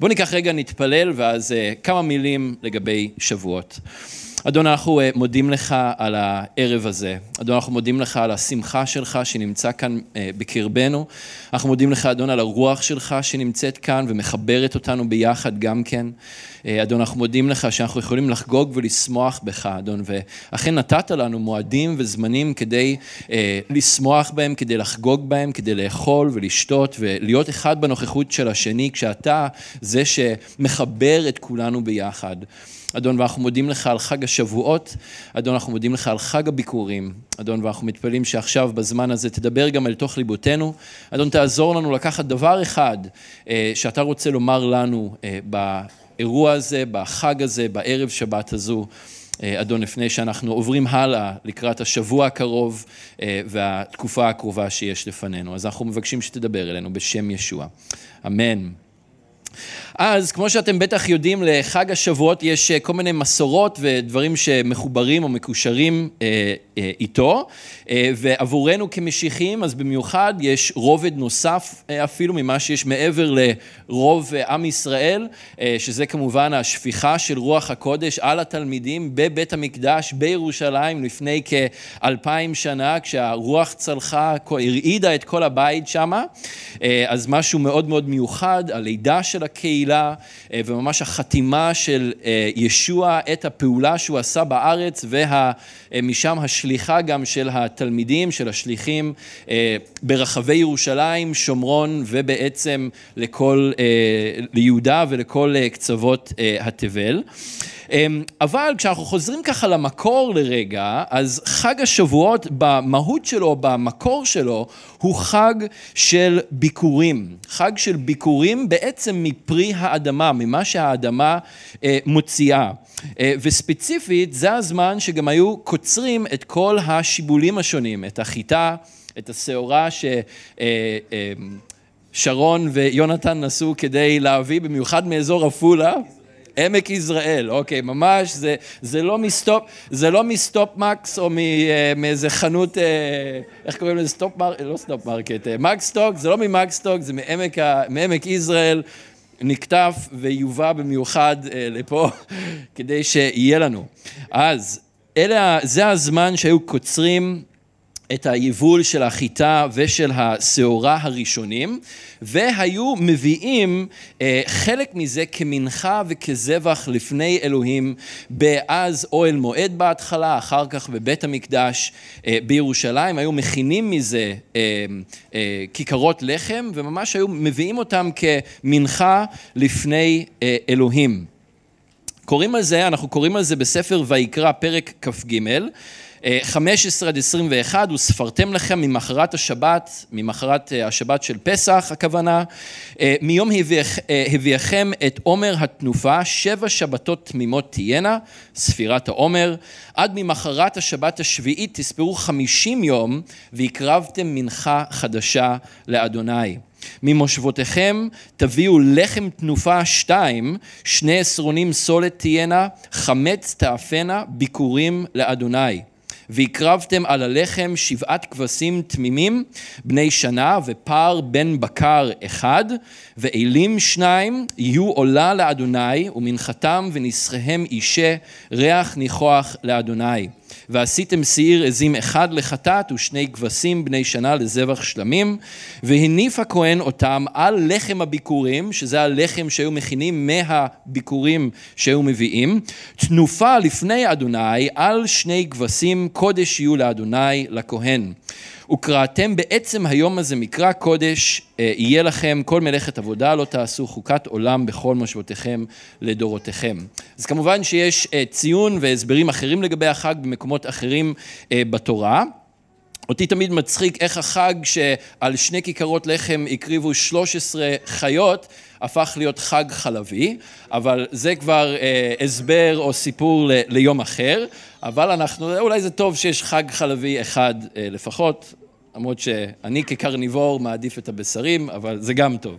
בואו ניקח רגע, נתפלל, ואז כמה מילים לגבי שבועות. אדון, אנחנו אה, מודים לך על הערב הזה. אדון, אנחנו מודים לך על השמחה שלך שנמצא כאן אה, בקרבנו. אנחנו מודים לך, אדון, על הרוח שלך שנמצאת כאן ומחברת אותנו ביחד גם כן. אה, אדון, אנחנו מודים לך שאנחנו יכולים לחגוג ולשמוח בך, אדון, ואכן נתת לנו מועדים וזמנים כדי אה, לשמוח בהם, כדי לחגוג בהם, כדי לאכול ולשתות ולהיות אחד בנוכחות של השני, כשאתה זה שמחבר את כולנו ביחד. אדון, ואנחנו מודים לך על חג השבועות, אדון, אנחנו מודים לך על חג הביקורים, אדון, ואנחנו מתפללים שעכשיו בזמן הזה תדבר גם אל תוך ליבותינו, אדון, תעזור לנו לקחת דבר אחד אה, שאתה רוצה לומר לנו אה, באירוע הזה, בחג הזה, בערב שבת הזו. אה, אדון, לפני שאנחנו עוברים הלאה לקראת השבוע הקרוב והתקופה הקרובה שיש לפנינו. אז אנחנו מבקשים שתדבר אלינו בשם ישוע. אמן. אז כמו שאתם בטח יודעים, לחג השבועות יש אה, כל מיני מסורות ודברים שמחוברים או מקושרים אה, אה, איתו, ועבורנו כמשיחים, אז במיוחד יש רובד נוסף אפילו ממה שיש מעבר לרוב עם ישראל, שזה כמובן השפיכה של רוח הקודש על התלמידים בבית המקדש בירושלים לפני כאלפיים שנה, כשהרוח צלחה, הרעידה את כל הבית שמה, אז משהו מאוד מאוד מיוחד, הלידה של הקהילה אה, וממש החתימה של אה, ישוע את הפעולה שהוא עשה בארץ ומשם השליחה גם של התלמידים, של השליחים אה, ברחבי ירושלים, שומרון ובעצם לכל, ליהודה ולכל קצוות התבל. אמ, אבל כשאנחנו חוזרים ככה למקור לרגע, אז חג השבועות במהות שלו, במקור שלו, הוא חג של ביקורים. חג של ביקורים בעצם מפרי האדמה, ממה שהאדמה אה, מוציאה. אה, וספציפית, זה הזמן שגם היו קוצרים את כל השיבולים השונים, את החיטה, את השעורה ש... אה, שרון ויונתן נסעו כדי להביא, במיוחד מאזור עפולה, עמק יזרעאל, אוקיי, ממש, זה, זה לא מסטופ, זה לא מסטופ מקס או אה, מאיזה חנות, אה, איך קוראים לזה? סטופ מרקט, לא סטופ מרקט, אה, מקסטוק, זה לא ממקסטוק, זה מעמק, מעמק יזרעאל. נקטף ויובא במיוחד לפה כדי שיהיה לנו. אז אלה, זה הזמן שהיו קוצרים את היבול של החיטה ושל השעורה הראשונים, והיו מביאים אה, חלק מזה כמנחה וכזבח לפני אלוהים באז אוהל מועד בהתחלה, אחר כך בבית המקדש אה, בירושלים, היו מכינים מזה אה, כיכרות לחם, וממש היו מביאים אותם כמנחה לפני אלוהים. קוראים על זה, אנחנו קוראים על זה בספר ויקרא, פרק כ"ג. 15 עד 21, וספרתם לכם ממחרת השבת, ממחרת אה, השבת של פסח הכוונה, אה, מיום אה, הביאכם את עומר התנופה, שבע שבתות תמימות תהיינה, ספירת העומר, עד ממחרת השבת השביעית תספרו חמישים יום, והקרבתם מנחה חדשה לאדוני. ממושבותיכם תביאו לחם תנופה שתיים, שני עשרונים סולת תהיינה, חמץ תאפנה, ביקורים לאדוני. והקרבתם על הלחם שבעת כבשים תמימים בני שנה ופר בן בקר אחד ואלים שניים יהיו עולה לאדוני ומנחתם ונסחיהם אישה ריח ניחוח לאדוני. ועשיתם שעיר עזים אחד לחטאת ושני כבשים בני שנה לזבח שלמים, והניף הכהן אותם על לחם הביקורים, שזה הלחם שהיו מכינים מהביקורים שהיו מביאים, תנופה לפני אדוני על שני כבשים קודש יהיו לאדוני לכהן. וקראתם בעצם היום הזה מקרא קודש, אה, יהיה לכם כל מלאכת עבודה לא תעשו חוקת עולם בכל מושבותיכם לדורותיכם. אז כמובן שיש אה, ציון והסברים אחרים לגבי החג במקומות אחרים אה, בתורה. אותי תמיד מצחיק איך החג שעל שני כיכרות לחם הקריבו 13 חיות, הפך להיות חג חלבי, אבל זה כבר אה, הסבר או סיפור ל, ליום אחר, אבל אנחנו, אולי זה טוב שיש חג חלבי אחד אה, לפחות, למרות שאני כקרניבור מעדיף את הבשרים, אבל זה גם טוב.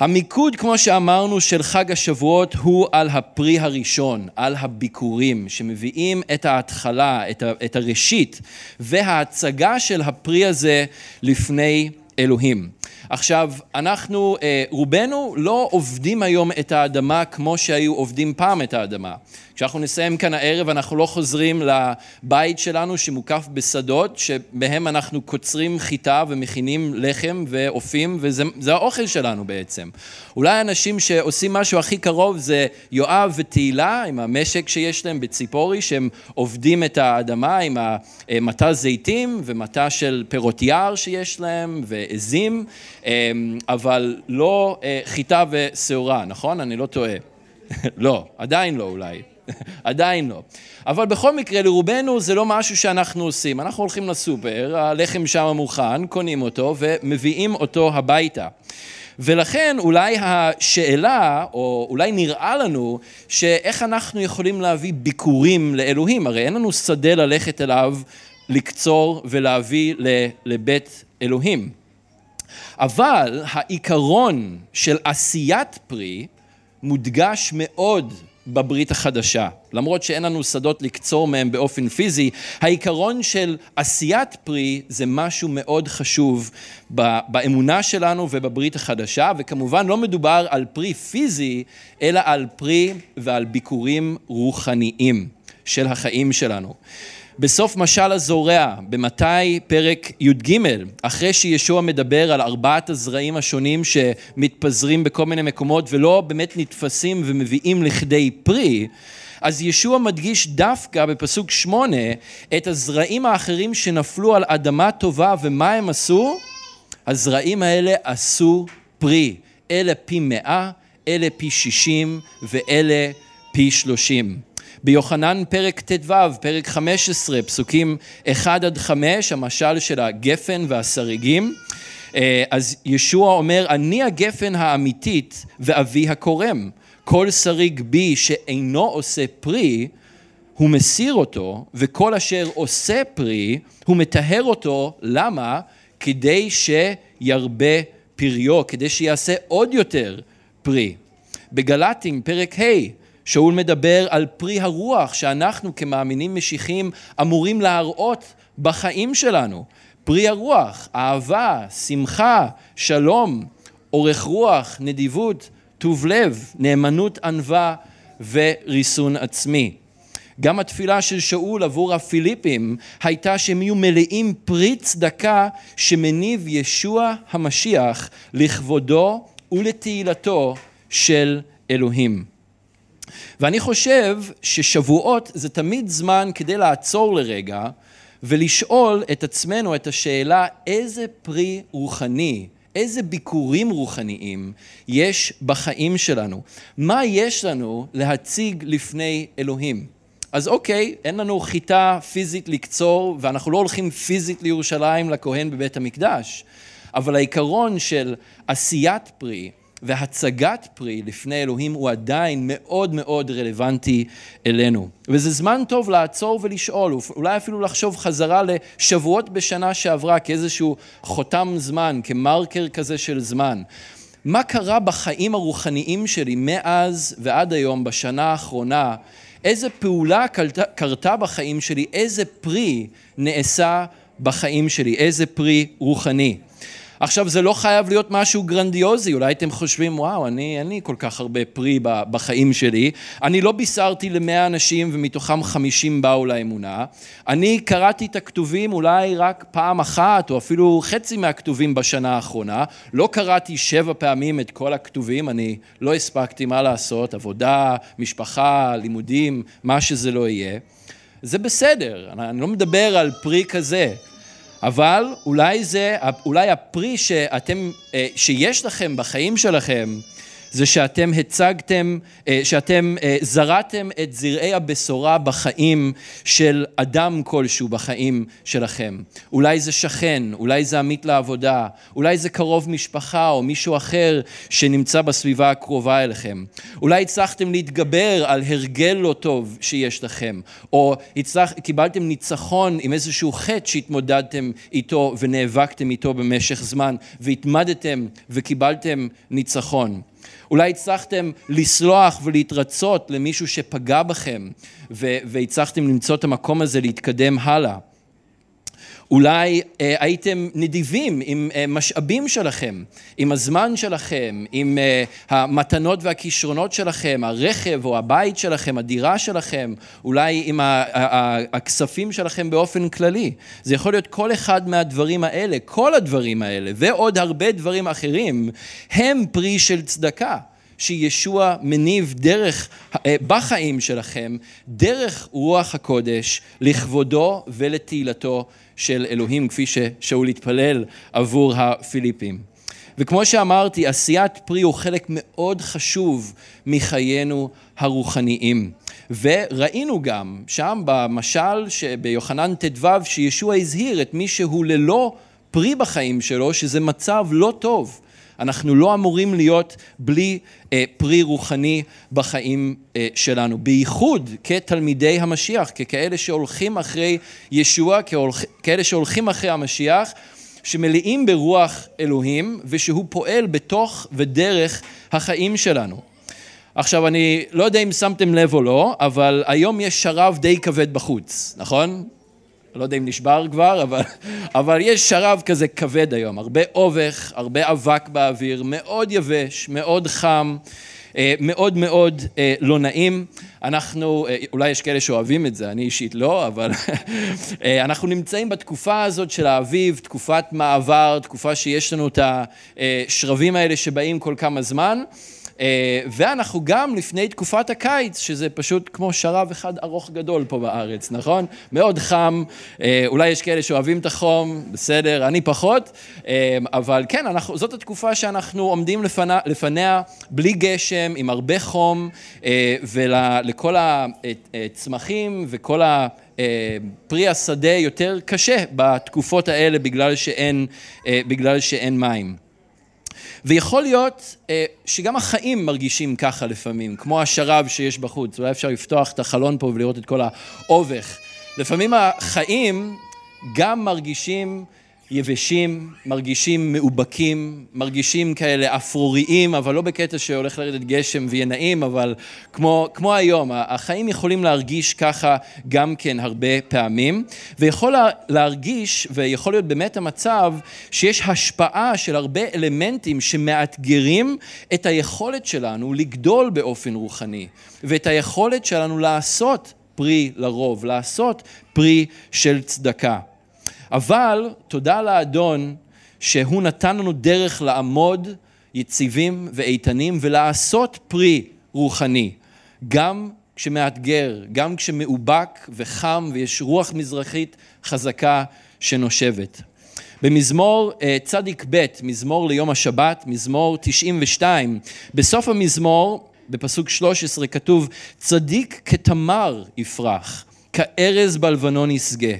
המיקוד, כמו שאמרנו, של חג השבועות הוא על הפרי הראשון, על הביקורים, שמביאים את ההתחלה, את, הראשית, וההצגה של הפרי הזה לפני אלוהים. עכשיו, אנחנו, אה, רובנו לא עובדים היום את האדמה כמו שהיו עובדים פעם את האדמה. כשאנחנו נסיים כאן הערב אנחנו לא חוזרים לבית שלנו שמוקף בשדות שבהם אנחנו קוצרים חיטה ומכינים לחם ואופים וזה האוכל שלנו בעצם. אולי האנשים שעושים משהו הכי קרוב זה יואב ותהילה עם המשק שיש להם בציפורי שהם עובדים את האדמה עם מטע זיתים ומטע של פירות יער שיש להם ועזים אבל לא אה, חיטה ושעורה, נכון? אני לא טועה. לא, עדיין לא אולי. עדיין לא. אבל בכל מקרה, לרובנו זה לא משהו שאנחנו עושים. אנחנו הולכים לסופר, הלחם שם מוכן, קונים אותו ומביאים אותו הביתה. ולכן אולי השאלה, או אולי נראה לנו, שאיך אנחנו יכולים להביא ביקורים לאלוהים, הרי אין לנו שדה ללכת אליו, לקצור ולהביא לבית אלוהים. אבל העיקרון של עשיית פרי מודגש מאוד בברית החדשה. למרות שאין לנו שדות לקצור מהם באופן פיזי, העיקרון של עשיית פרי זה משהו מאוד חשוב באמונה שלנו ובברית החדשה, וכמובן לא מדובר על פרי פיזי, אלא על פרי ועל ביקורים רוחניים של החיים שלנו. בסוף משל הזורע, במתי פרק י"ג, אחרי שישוע מדבר על ארבעת הזרעים השונים שמתפזרים בכל מיני מקומות ולא באמת נתפסים ומביאים לכדי פרי, אז ישוע מדגיש דווקא בפסוק שמונה את הזרעים האחרים שנפלו על אדמה טובה ומה הם עשו? הזרעים האלה עשו פרי, אלה פי מאה, אלה פי שישים ואלה פי שלושים. ביוחנן פרק ט"ו, פרק 15, פסוקים 1 עד 5, המשל של הגפן והסריגים. אה, אז ישוע אומר, אני הגפן האמיתית ואבי הקורם. כל שריג בי שאינו עושה פרי, הוא מסיר אותו, וכל אשר עושה פרי, הוא מטהר אותו. למה? כדי שירבה פריו, כדי שיעשה עוד יותר פרי. בגלטים, פרק ה', שאול מדבר על פרי הרוח שאנחנו כמאמינים משיחיים אמורים להראות בחיים שלנו. פרי הרוח, אהבה, שמחה, שלום, אורך רוח, נדיבות, טוב לב, נאמנות ענווה וריסון עצמי. גם התפילה של שאול עבור הפיליפים הייתה שהם יהיו מלאים פרי צדקה שמניב ישוע המשיח לכבודו ולתהילתו של אלוהים. ואני חושב ששבועות זה תמיד זמן כדי לעצור לרגע ולשאול את עצמנו את השאלה איזה פרי רוחני, איזה ביקורים רוחניים יש בחיים שלנו. מה יש לנו להציג לפני אלוהים? אז אוקיי, אין לנו חיטה פיזית לקצור ואנחנו לא הולכים פיזית לירושלים לכהן בבית המקדש, אבל העיקרון של עשיית פרי, והצגת פרי לפני אלוהים הוא עדיין מאוד מאוד רלוונטי אלינו. וזה זמן טוב לעצור ולשאול, אולי אפילו לחשוב חזרה לשבועות בשנה שעברה כאיזשהו חותם זמן, כמרקר כזה של זמן. מה קרה בחיים הרוחניים שלי מאז ועד היום, בשנה האחרונה? איזה פעולה קרתה, קרתה בחיים שלי? איזה פרי נעשה בחיים שלי? איזה פרי רוחני? עכשיו זה לא חייב להיות משהו גרנדיוזי, אולי אתם חושבים וואו אני אין לי כל כך הרבה פרי בחיים שלי, אני לא בישרתי למאה אנשים ומתוכם חמישים באו לאמונה, אני קראתי את הכתובים אולי רק פעם אחת או אפילו חצי מהכתובים בשנה האחרונה, לא קראתי שבע פעמים את כל הכתובים, אני לא הספקתי מה לעשות, עבודה, משפחה, לימודים, מה שזה לא יהיה, זה בסדר, אני לא מדבר על פרי כזה אבל אולי זה, אולי הפרי שאתם, אה, שיש לכם בחיים שלכם זה שאתם הצגתם, אה, שאתם אה, זרעתם את זרעי הבשורה בחיים של אדם כלשהו בחיים שלכם. אולי זה שכן, אולי זה עמית לעבודה, אולי זה קרוב משפחה או מישהו אחר שנמצא בסביבה הקרובה אליכם. אולי הצלחתם להתגבר על הרגל לא טוב שיש לכם, או הצלח, קיבלתם ניצחון עם איזשהו חטא שהתמודדתם איתו ונאבקתם איתו במשך זמן והתמדתם וקיבלתם ניצחון. אולי הצלחתם לסלוח ולהתרצות למישהו שפגע בכם והצלחתם למצוא את המקום הזה להתקדם הלאה. אולי אה, הייתם נדיבים עם אה, משאבים שלכם, עם הזמן שלכם, עם אה, המתנות והכישרונות שלכם, הרכב או הבית שלכם, הדירה שלכם, אולי עם הכספים שלכם באופן כללי. זה יכול להיות כל אחד מהדברים האלה, כל הדברים האלה, ועוד הרבה דברים אחרים, הם פרי של צדקה. שישוע מניב דרך, אה, בחיים שלכם, דרך רוח הקודש, לכבודו ולתהילתו של אלוהים, כפי ששאול התפלל עבור הפיליפים. וכמו שאמרתי, עשיית פרי הוא חלק מאוד חשוב מחיינו הרוחניים. וראינו גם שם במשל ביוחנן ט"ו שישוע הזהיר את מי שהוא ללא פרי בחיים שלו, שזה מצב לא טוב. אנחנו לא אמורים להיות בלי אה, פרי רוחני בחיים אה, שלנו, בייחוד כתלמידי המשיח, ככאלה שהולכים אחרי ישוע, כאלה שהולכים אחרי המשיח, שמלאים ברוח אלוהים ושהוא פועל בתוך ודרך החיים שלנו. עכשיו, אני לא יודע אם שמתם לב או לא, אבל היום יש שרב די כבד בחוץ, נכון? לא יודע אם נשבר כבר, אבל, אבל יש שרב כזה כבד היום, הרבה אובך, הרבה אבק באוויר, מאוד יבש, מאוד חם, אה, מאוד מאוד אה, לא נעים. אנחנו, אה, אולי יש כאלה שאוהבים את זה, אני אישית לא, אבל אנחנו נמצאים בתקופה הזאת של האביב, תקופת מעבר, תקופה שיש לנו את השרבים האלה שבאים כל כמה זמן. אה, ואנחנו גם לפני תקופת הקיץ, שזה פשוט כמו שרב אחד ארוך גדול פה בארץ, נכון? מאוד חם, אה, אולי יש כאלה שאוהבים את החום, בסדר, אני פחות, אה, אבל כן, אנחנו, זאת התקופה שאנחנו עומדים לפניה, לפניה בלי גשם, עם הרבה חום, ולכל הצמחים וכל ה... פרי השדה יותר קשה בתקופות האלה בגלל שאין, בגלל שאין מים. ויכול להיות אה, שגם החיים מרגישים ככה לפעמים, כמו השרב שיש בחוץ, אולי אפשר לפתוח את החלון פה ולראות את כל האובך. לפעמים החיים גם מרגישים יבשים, מרגישים מאובקים, מרגישים כאלה אפרוריים, אבל לא בקטע שהולך לרדת גשם ויהיה נעים, אבל כמו, כמו היום, החיים יכולים להרגיש ככה גם כן הרבה פעמים, ויכול להרגיש, ויכול להיות באמת המצב, שיש השפעה של הרבה אלמנטים שמאתגרים את היכולת שלנו לגדול באופן רוחני, ואת היכולת שלנו לעשות פרי לרוב, לעשות פרי של צדקה. אבל תודה לאדון שהוא נתן לנו דרך לעמוד יציבים ואיתנים ולעשות פרי רוחני, גם כשמאתגר, גם כשמאובק וחם ויש רוח מזרחית חזקה שנושבת. במזמור אה, צדיק ב', מזמור ליום השבת, מזמור 92, בסוף המזמור, בפסוק 13, כתוב, צדיק כתמר יפרח, כארז בלבנון ישגה.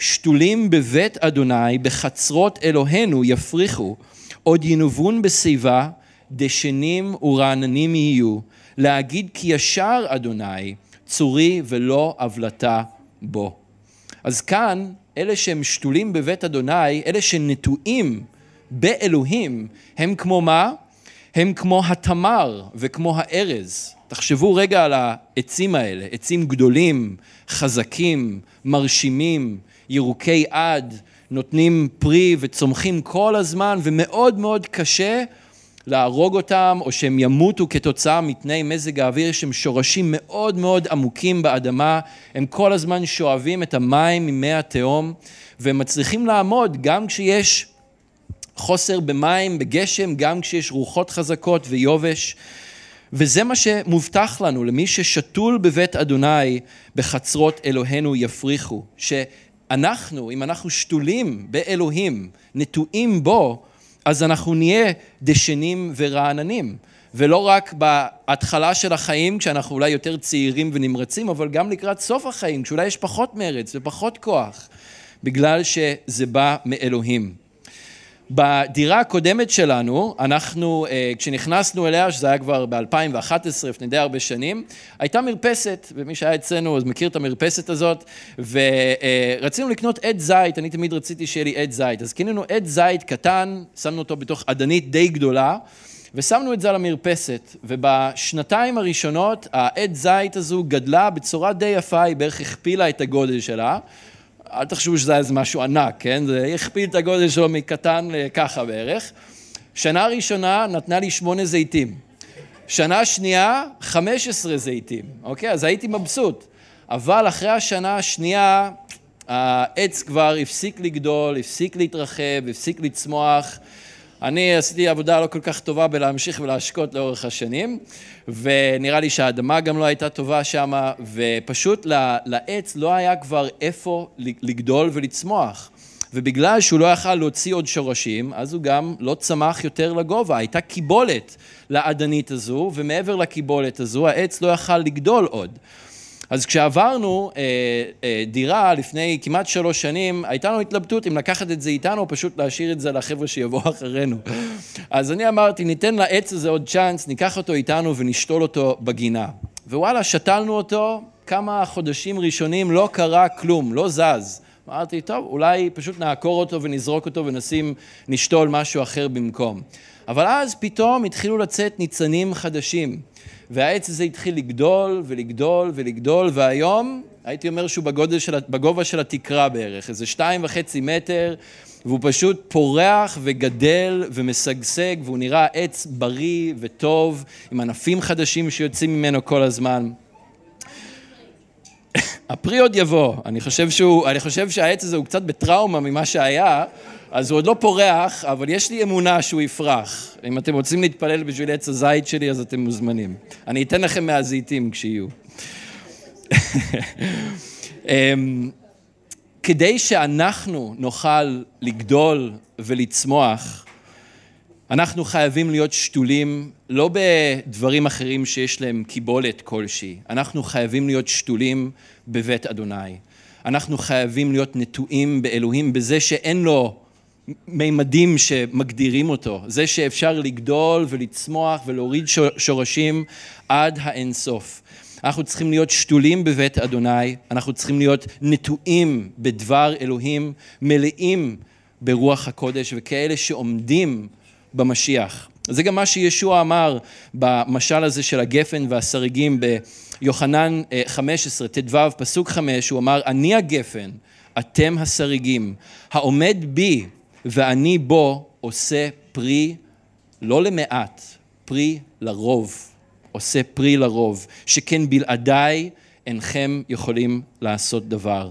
שתולים בבית אדוני, בחצרות אלוהינו יפריחו, עוד ינובון בשיבה, דשנים ורעננים יהיו, להגיד כי ישר אדוני, צורי ולא עוולתה בו. אז כאן, אלה שהם שתולים בבית אדוני, אלה שנטועים באלוהים, הם כמו מה? הם כמו התמר וכמו הארז. תחשבו רגע על העצים האלה, עצים גדולים, חזקים, מרשימים, ירוקי עד, נותנים פרי וצומחים כל הזמן, ומאוד מאוד קשה להרוג אותם, או שהם ימותו כתוצאה מתנאי מזג האוויר, יש שם שורשים מאוד מאוד עמוקים באדמה, הם כל הזמן שואבים את המים ממי התהום, והם מצליחים לעמוד גם כשיש חוסר במים, בגשם, גם כשיש רוחות חזקות ויובש. וזה מה שמובטח לנו, למי ששתול בבית אדוני, בחצרות אלוהינו יפריחו. אנחנו, אם אנחנו שתולים באלוהים, נטועים בו, אז אנחנו נהיה דשנים ורעננים. ולא רק בהתחלה של החיים, כשאנחנו אולי יותר צעירים ונמרצים, אבל גם לקראת סוף החיים, כשאולי יש פחות מרץ ופחות כוח, בגלל שזה בא מאלוהים. בדירה הקודמת שלנו, אנחנו, אה, כשנכנסנו אליה, שזה היה כבר ב-2011, לפני די הרבה שנים, הייתה מרפסת, ומי שהיה אצלנו אז מכיר את המרפסת הזאת, ורצינו לקנות עד זית, אני תמיד רציתי שיהיה לי עד זית, אז קנינו עד זית קטן, שמנו אותו בתוך אדנית די גדולה, ושמנו את זה על המרפסת, ובשנתיים הראשונות העד זית הזו גדלה בצורה די יפה, היא בערך הכפילה את הגודל שלה, אל תחשבו שזה היה איזה משהו ענק, כן? זה הכפיל את הגודל שלו מקטן לככה בערך. שנה ראשונה נתנה לי שמונה זיתים. שנה שנייה, 15 זיתים, אוקיי? אז הייתי מבסוט. אבל אחרי השנה השנייה, העץ כבר הפסיק לגדול, הפסיק להתרחב, הפסיק לצמוח. אני עשיתי עבודה לא כל כך טובה בלהמשיך ולהשקות לאורך השנים, ונראה לי שהאדמה גם לא הייתה טובה שם, ופשוט לעץ לא היה כבר איפה לגדול ולצמוח. ובגלל שהוא לא יכל להוציא עוד שורשים, אז הוא גם לא צמח יותר לגובה. הייתה קיבולת לאדנית הזו, ומעבר לקיבולת הזו העץ לא יכל לגדול עוד. אז כשעברנו אה, אה, דירה לפני כמעט שלוש שנים, הייתה לנו התלבטות אם לקחת את זה איתנו או פשוט להשאיר את זה לחבר'ה שיבואו אחרינו. אז אני אמרתי, ניתן לעץ הזה עוד צ'אנס, ניקח אותו איתנו ונשתול אותו בגינה. ווואלה, שתלנו אותו, כמה חודשים ראשונים לא קרה כלום, לא זז. אמרתי, טוב, אולי פשוט נעקור אותו ונזרוק אותו ונשים, נשתול משהו אחר במקום. אבל אז פתאום התחילו לצאת ניצנים חדשים. והעץ הזה התחיל לגדול ולגדול ולגדול, והיום הייתי אומר שהוא בגודל של, בגובה של התקרה בערך, איזה שתיים וחצי מטר, והוא פשוט פורח וגדל ומשגשג, והוא נראה עץ בריא וטוב, עם ענפים חדשים שיוצאים ממנו כל הזמן. הפרי עוד יבוא, אני חושב, שהוא, אני חושב שהעץ הזה הוא קצת בטראומה ממה שהיה, אז הוא עוד לא פורח, אבל יש לי אמונה שהוא יפרח. אם אתם רוצים להתפלל בשביל עץ הזית שלי, אז אתם מוזמנים. אני אתן לכם מהזיתים כשיהיו. אמ, כדי שאנחנו נוכל לגדול ולצמוח, אנחנו חייבים להיות שתולים לא בדברים אחרים שיש להם קיבולת כלשהי, אנחנו חייבים להיות שתולים בבית אדוני. אנחנו חייבים להיות נטועים באלוהים בזה שאין לו מימדים שמגדירים אותו, זה שאפשר לגדול ולצמוח ולהוריד שורשים עד האינסוף. אנחנו צריכים להיות שתולים בבית אדוני, אנחנו צריכים להיות נטועים בדבר אלוהים, מלאים ברוח הקודש וכאלה שעומדים במשיח. זה גם מה שישוע אמר במשל הזה של הגפן והסרגים ביוחנן 15, אה, ט"ו, פסוק 5, הוא אמר, אני הגפן, אתם הסריגים, העומד בי ואני בו עושה פרי לא למעט, פרי לרוב, עושה פרי לרוב, שכן בלעדיי אינכם יכולים לעשות דבר.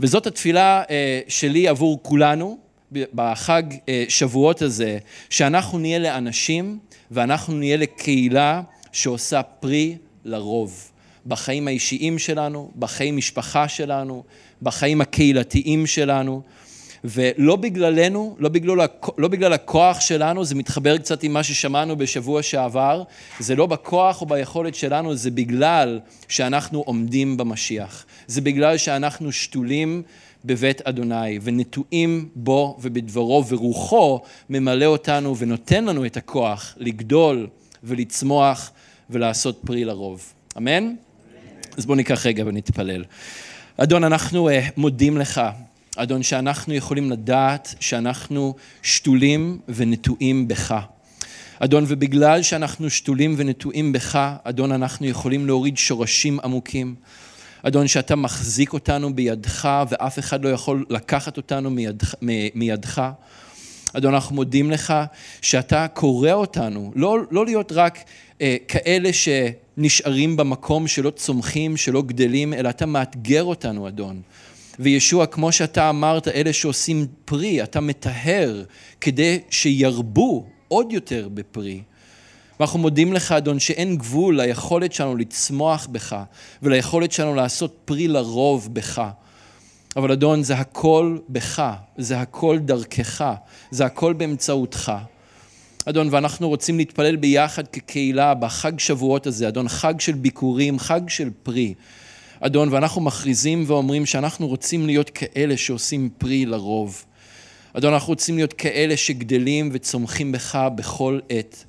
וזאת התפילה אה, שלי עבור כולנו בחג אה, שבועות הזה, שאנחנו נהיה לאנשים ואנחנו נהיה לקהילה שעושה פרי לרוב. בחיים האישיים שלנו, בחיי משפחה שלנו, בחיים הקהילתיים שלנו. ולא בגללנו, לא בגלל, לא בגלל הכוח שלנו, זה מתחבר קצת עם מה ששמענו בשבוע שעבר, זה לא בכוח או ביכולת שלנו, זה בגלל שאנחנו עומדים במשיח. זה בגלל שאנחנו שתולים בבית אדוני ונטועים בו ובדברו, ורוחו ממלא אותנו ונותן לנו את הכוח לגדול ולצמוח ולעשות פרי לרוב. אמן? אז בואו ניקח רגע ונתפלל. אדון, אנחנו uh, מודים לך אדון, שאנחנו יכולים לדעת שאנחנו שתולים ונטועים בך. אדון, ובגלל שאנחנו שתולים ונטועים בך, אדון, אנחנו יכולים להוריד שורשים עמוקים. אדון, שאתה מחזיק אותנו בידך ואף אחד לא יכול לקחת אותנו מידך. מידך. אדון, אנחנו מודים לך שאתה קורא אותנו, לא, לא להיות רק אה, כאלה שנשארים במקום שלא צומחים, שלא גדלים, אלא אתה מאתגר אותנו, אדון. וישוע, כמו שאתה אמרת, אלה שעושים פרי, אתה מטהר כדי שירבו עוד יותר בפרי. ואנחנו מודים לך, אדון, שאין גבול ליכולת שלנו לצמוח בך וליכולת שלנו לעשות פרי לרוב בך. אבל אדון, זה הכל בך, זה הכל דרכך, זה הכל באמצעותך. אדון, ואנחנו רוצים להתפלל ביחד כקהילה בחג שבועות הזה, אדון, חג של ביקורים, חג של פרי. אדון, ואנחנו מכריזים ואומרים שאנחנו רוצים להיות כאלה שעושים פרי לרוב. אדון, אנחנו רוצים להיות כאלה שגדלים וצומחים בך בכל עת.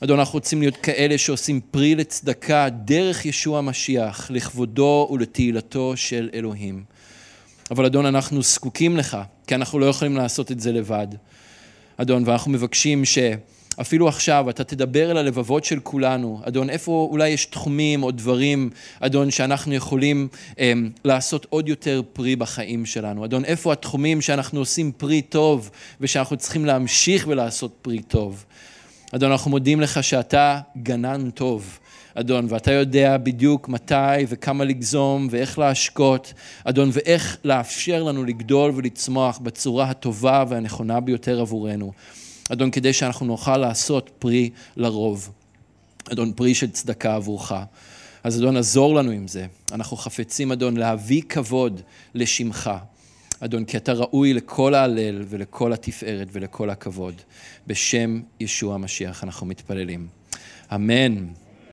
אדון, אנחנו רוצים להיות כאלה שעושים פרי לצדקה דרך ישוע המשיח, לכבודו ולתהילתו של אלוהים. אבל אדון, אנחנו זקוקים לך, כי אנחנו לא יכולים לעשות את זה לבד. אדון, ואנחנו מבקשים ש... אפילו עכשיו, אתה תדבר אל הלבבות של כולנו. אדון, איפה אולי יש תחומים או דברים, אדון, שאנחנו יכולים אה, לעשות עוד יותר פרי בחיים שלנו. אדון, איפה התחומים שאנחנו עושים פרי טוב ושאנחנו צריכים להמשיך ולעשות פרי טוב. אדון, אנחנו מודים לך שאתה גנן טוב. אדון, ואתה יודע בדיוק מתי וכמה לגזום ואיך להשקות, אדון, ואיך לאפשר לנו לגדול ולצמוח בצורה הטובה והנכונה ביותר עבורנו. אדון, כדי שאנחנו נוכל לעשות פרי לרוב. אדון, פרי של צדקה עבורך. אז אדון, עזור לנו עם זה. אנחנו חפצים, אדון, להביא כבוד לשמך. אדון, כי אתה ראוי לכל ההלל ולכל התפארת ולכל הכבוד. בשם ישוע המשיח אנחנו מתפללים. אמן.